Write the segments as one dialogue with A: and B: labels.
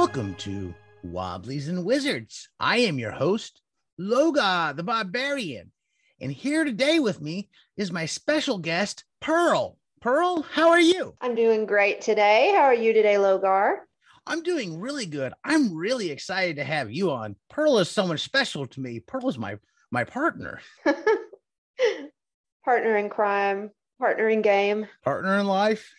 A: Welcome to Wobblies and Wizards. I am your host, Logar the Barbarian. And here today with me is my special guest, Pearl. Pearl, how are you?
B: I'm doing great today. How are you today, Logar?
A: I'm doing really good. I'm really excited to have you on. Pearl is someone special to me. Pearl is my my partner.
B: partner in crime, partner in game,
A: partner in life.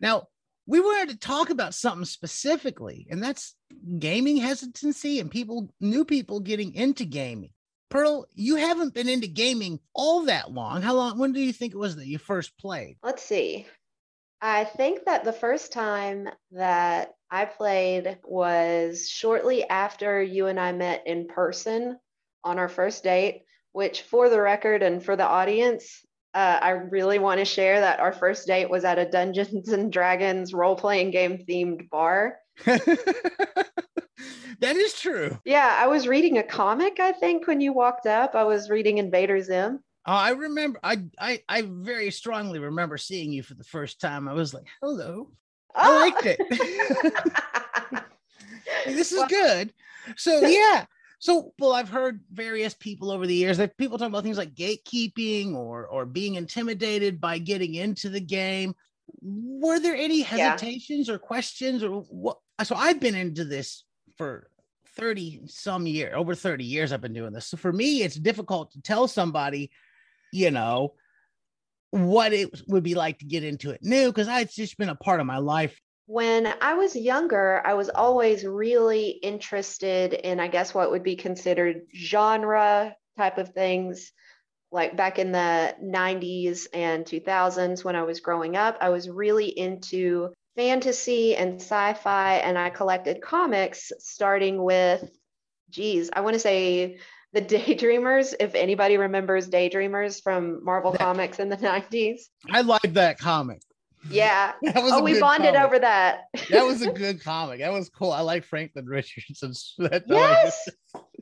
A: Now, we wanted to talk about something specifically, and that's gaming hesitancy and people, new people getting into gaming. Pearl, you haven't been into gaming all that long. How long? When do you think it was that you first played?
B: Let's see. I think that the first time that I played was shortly after you and I met in person on our first date, which, for the record and for the audience, uh, I really want to share that our first date was at a Dungeons and Dragons role playing game themed bar.
A: that is true.
B: Yeah, I was reading a comic, I think, when you walked up. I was reading Invader Zim.
A: Oh, I remember. I, I I very strongly remember seeing you for the first time. I was like, "Hello." I oh. liked it. this is well, good. So yeah. So well, I've heard various people over the years that people talk about things like gatekeeping or or being intimidated by getting into the game. Were there any hesitations yeah. or questions or what? So I've been into this for 30 some year over 30 years I've been doing this. So for me, it's difficult to tell somebody, you know, what it would be like to get into it new because it's just been a part of my life.
B: When I was younger, I was always really interested in, I guess, what would be considered genre type of things. Like back in the 90s and 2000s, when I was growing up, I was really into fantasy and sci fi, and I collected comics starting with, geez, I want to say the Daydreamers. If anybody remembers Daydreamers from Marvel Comics in the 90s,
A: I like that comic.
B: Yeah. oh, we bonded
A: comic.
B: over that.
A: that was a good comic. That was cool. I like Franklin Richardson's.
B: That yes.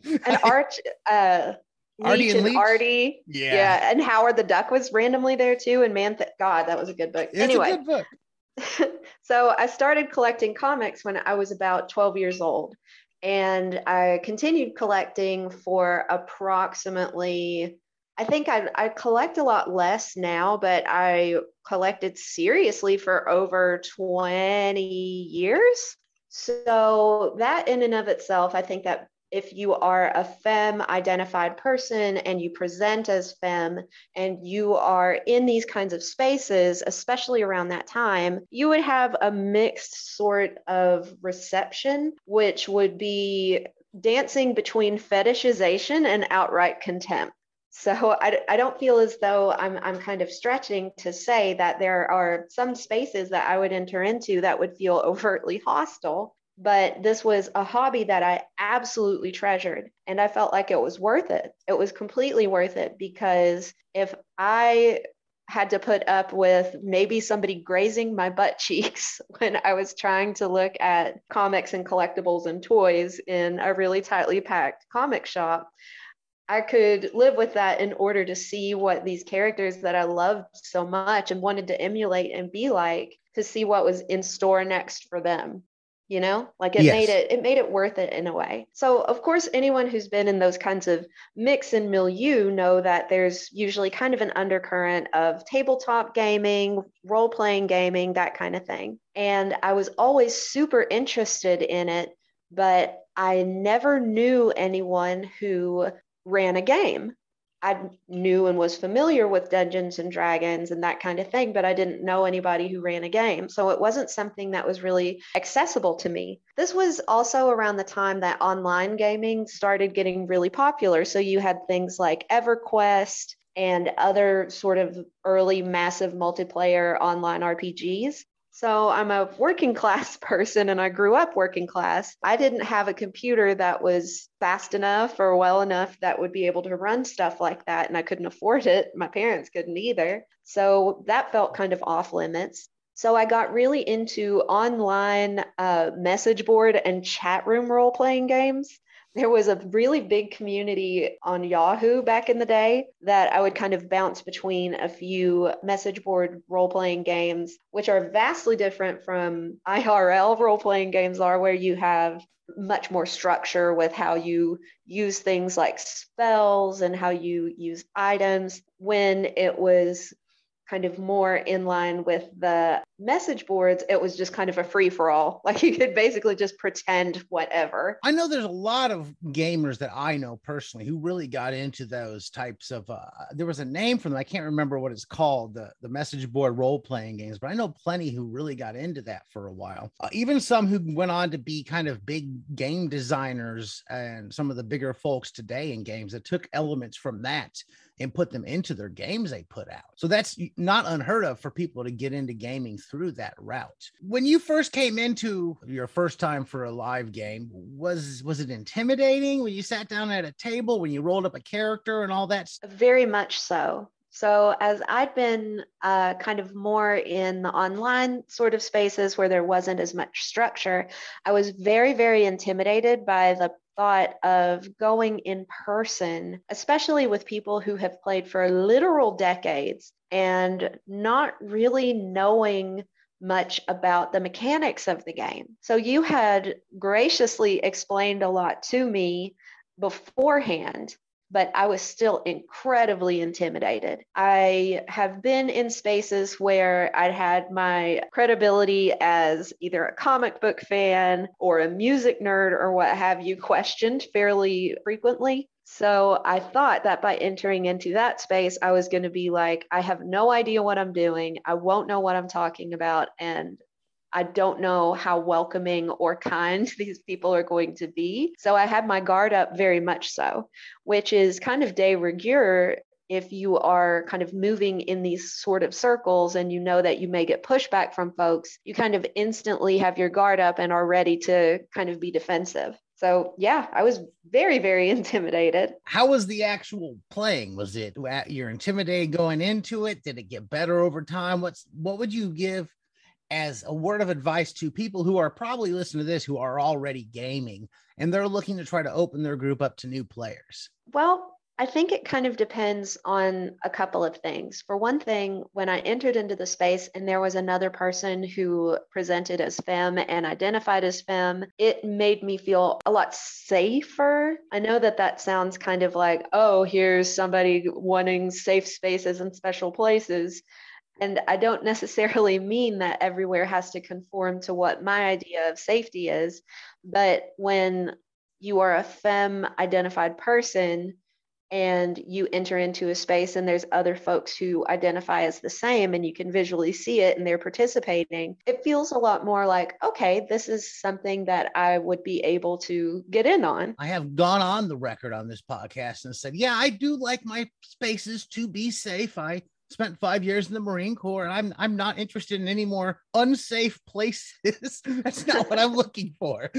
B: and Arch, uh, Artie and, and Artie. Yeah. Yeah. And Howard the Duck was randomly there too. And man, th- God, that was a good book.
A: It's
B: anyway.
A: Good book.
B: so I started collecting comics when I was about 12 years old. And I continued collecting for approximately, I think I, I collect a lot less now, but I collected seriously for over 20 years. So that in and of itself, I think that if you are a femme identified person and you present as femme and you are in these kinds of spaces, especially around that time, you would have a mixed sort of reception, which would be dancing between fetishization and outright contempt. So I, I don't feel as though I'm, I'm kind of stretching to say that there are some spaces that I would enter into that would feel overtly hostile but this was a hobby that I absolutely treasured. And I felt like it was worth it. It was completely worth it because if I had to put up with maybe somebody grazing my butt cheeks when I was trying to look at comics and collectibles and toys in a really tightly packed comic shop. I could live with that in order to see what these characters that I loved so much and wanted to emulate and be like to see what was in store next for them you know? Like it yes. made it it made it worth it in a way. So of course anyone who's been in those kinds of mix and milieu know that there's usually kind of an undercurrent of tabletop gaming role playing gaming that kind of thing. And i was always super interested in it but i never knew anyone who ran a game I knew and was familiar with Dungeons and Dragons and that kind of thing, but I didn't know anybody who ran a game. So it wasn't something that was really accessible to me. This was also around the time that online gaming started getting really popular. So you had things like EverQuest and other sort of early massive multiplayer online RPGs. So I'm a working class person and I grew up working class. I didn't have a computer that was fast enough or well enough that would be able to run stuff like that. And I couldn't afford it. My parents couldn't either. So that felt kind of off limits. So I got really into online uh, message board and chat room role playing games there was a really big community on Yahoo back in the day that I would kind of bounce between a few message board role playing games, which are vastly different from IRL role playing games are, where you have much more structure with how you use things like spells and how you use items. When it was kind of more in line with the message boards, it was just kind of a free for all. Like you could basically just pretend whatever.
A: I know there's a lot of gamers that I know personally who really got into those types of. Uh, there was a name for them. I can't remember what it's called. The the message board role playing games, but I know plenty who really got into that for a while. Uh, even some who went on to be kind of big game designers and some of the bigger folks today in games that took elements from that and put them into their games they put out. So that's not unheard of for people to get into gaming through that route. When you first came into your first time for a live game, was was it intimidating when you sat down at a table when you rolled up a character and all that?
B: Very much so. So, as I'd been uh, kind of more in the online sort of spaces where there wasn't as much structure, I was very, very intimidated by the thought of going in person, especially with people who have played for literal decades and not really knowing much about the mechanics of the game. So you had graciously explained a lot to me beforehand but I was still incredibly intimidated. I have been in spaces where I'd had my credibility as either a comic book fan or a music nerd or what have you questioned fairly frequently. So I thought that by entering into that space, I was going to be like, I have no idea what I'm doing. I won't know what I'm talking about. And I don't know how welcoming or kind these people are going to be. So I had my guard up very much so, which is kind of de rigueur if you are kind of moving in these sort of circles and you know that you may get pushback from folks, you kind of instantly have your guard up and are ready to kind of be defensive. So yeah, I was very, very intimidated.
A: How was the actual playing? Was it uh, you're intimidated going into it? Did it get better over time? What's what would you give as a word of advice to people who are probably listening to this who are already gaming and they're looking to try to open their group up to new players?
B: Well, I think it kind of depends on a couple of things. For one thing, when I entered into the space and there was another person who presented as femme and identified as femme, it made me feel a lot safer. I know that that sounds kind of like, oh, here's somebody wanting safe spaces and special places. And I don't necessarily mean that everywhere has to conform to what my idea of safety is. But when you are a femme identified person and you enter into a space and there's other folks who identify as the same and you can visually see it and they're participating, it feels a lot more like, okay, this is something that I would be able to get in on.
A: I have gone on the record on this podcast and said, yeah, I do like my spaces to be safe. I spent five years in the Marine Corps, and I'm I'm not interested in any more unsafe places. That's not what I'm looking for.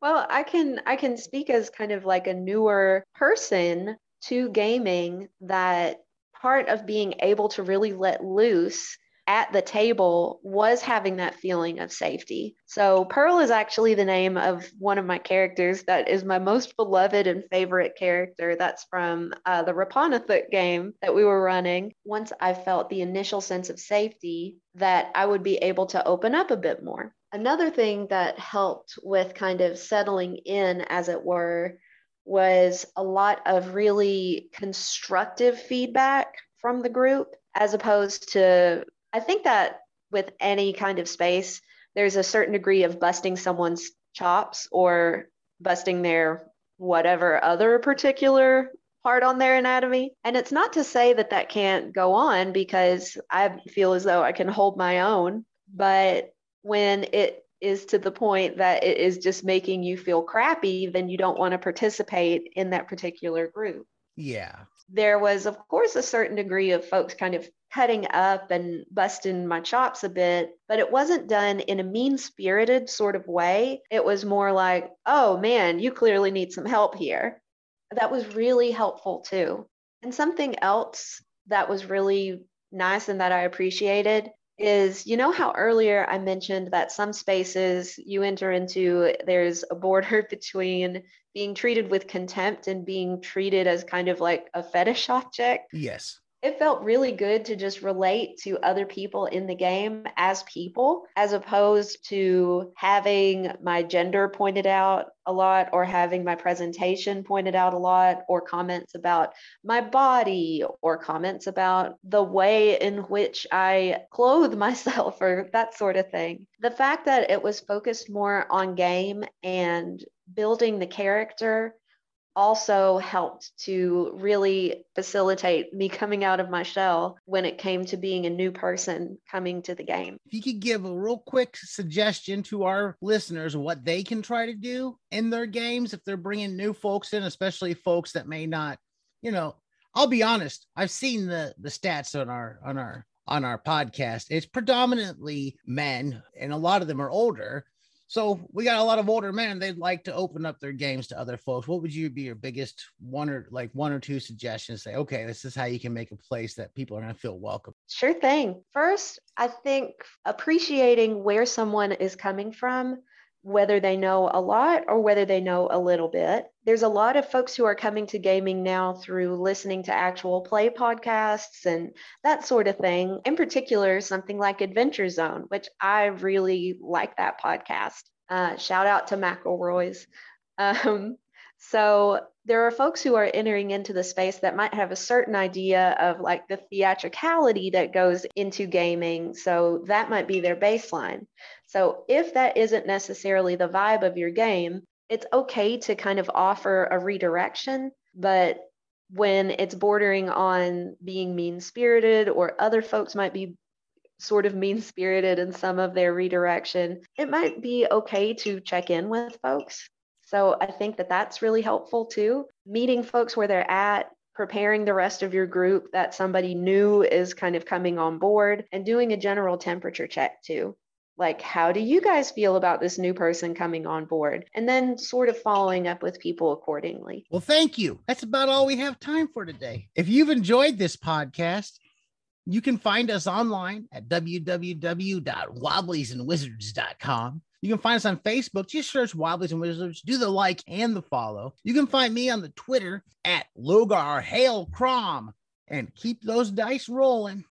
B: well, I can I can speak as kind of like a newer person to gaming that part of being able to really let loose at the table was having that feeling of safety. So, Pearl is actually the name of one of my characters that is my most beloved and favorite character. That's from uh, the Rapanathuk game that we were running. Once I felt the initial sense of safety, that I would be able to open up a bit more. Another thing that helped with kind of settling in, as it were, was a lot of really constructive feedback from the group as opposed to I think that with any kind of space, there's a certain degree of busting someone's chops or busting their whatever other particular part on their anatomy. And it's not to say that that can't go on because I feel as though I can hold my own. But when it is to the point that it is just making you feel crappy, then you don't want to participate in that particular group.
A: Yeah.
B: There was, of course, a certain degree of folks kind of cutting up and busting my chops a bit, but it wasn't done in a mean spirited sort of way. It was more like, oh man, you clearly need some help here. That was really helpful too. And something else that was really nice and that I appreciated is you know how earlier I mentioned that some spaces you enter into, there's a border between being treated with contempt and being treated as kind of like a fetish object?
A: Yes
B: it felt really good to just relate to other people in the game as people, as opposed to having my gender pointed out a lot or having my presentation pointed out a lot or comments about my body or comments about the way in which I clothe myself or that sort of thing. The fact that it was focused more on game and building the character also helped to really facilitate me coming out of my shell when it came to being a new person coming to the game.
A: If you could give a real quick suggestion to our listeners what they can try to do in their games if they're bringing new folks in, especially folks that may not, you know, I'll be honest, I've seen the the stats on our on our on our podcast. It's predominantly men and a lot of them are older so we got a lot of older men. They'd like to open up their games to other folks. What would you be your biggest one or like one or two suggestions? Say, okay, this is how you can make a place that people are going to feel welcome.
B: Sure thing. First, I think appreciating where someone is coming from whether they know a lot or whether they know a little bit. There's a lot of folks who are coming to gaming now through listening to actual play podcasts and that sort of thing. In particular, something like Adventure Zone, which I really like that podcast. Uh, shout out to McElroy's. Um, so there are folks who are entering into the space that might have a certain idea of like the theatricality that goes into gaming. So that might be their baseline. So if that isn't necessarily the vibe of your game, it's okay to kind of offer a redirection, but when it's bordering on being mean spirited or other folks might be sort of mean spirited in some of their redirection, it might be okay to check in with folks so I think that that's really helpful too. Meeting folks where they're at, preparing the rest of your group that somebody new is kind of coming on board, and doing a general temperature check too. Like, how do you guys feel about this new person coming on board? And then sort of following up with people accordingly.
A: Well, thank you. That's about all we have time for today. If you've enjoyed this podcast, you can find us online at www.wobbliesandwizards.com. You can find us on Facebook. Just search Wobblies and Wizards. Do the like and the follow. You can find me on the Twitter at Logar Hale Crom. And keep those dice rolling.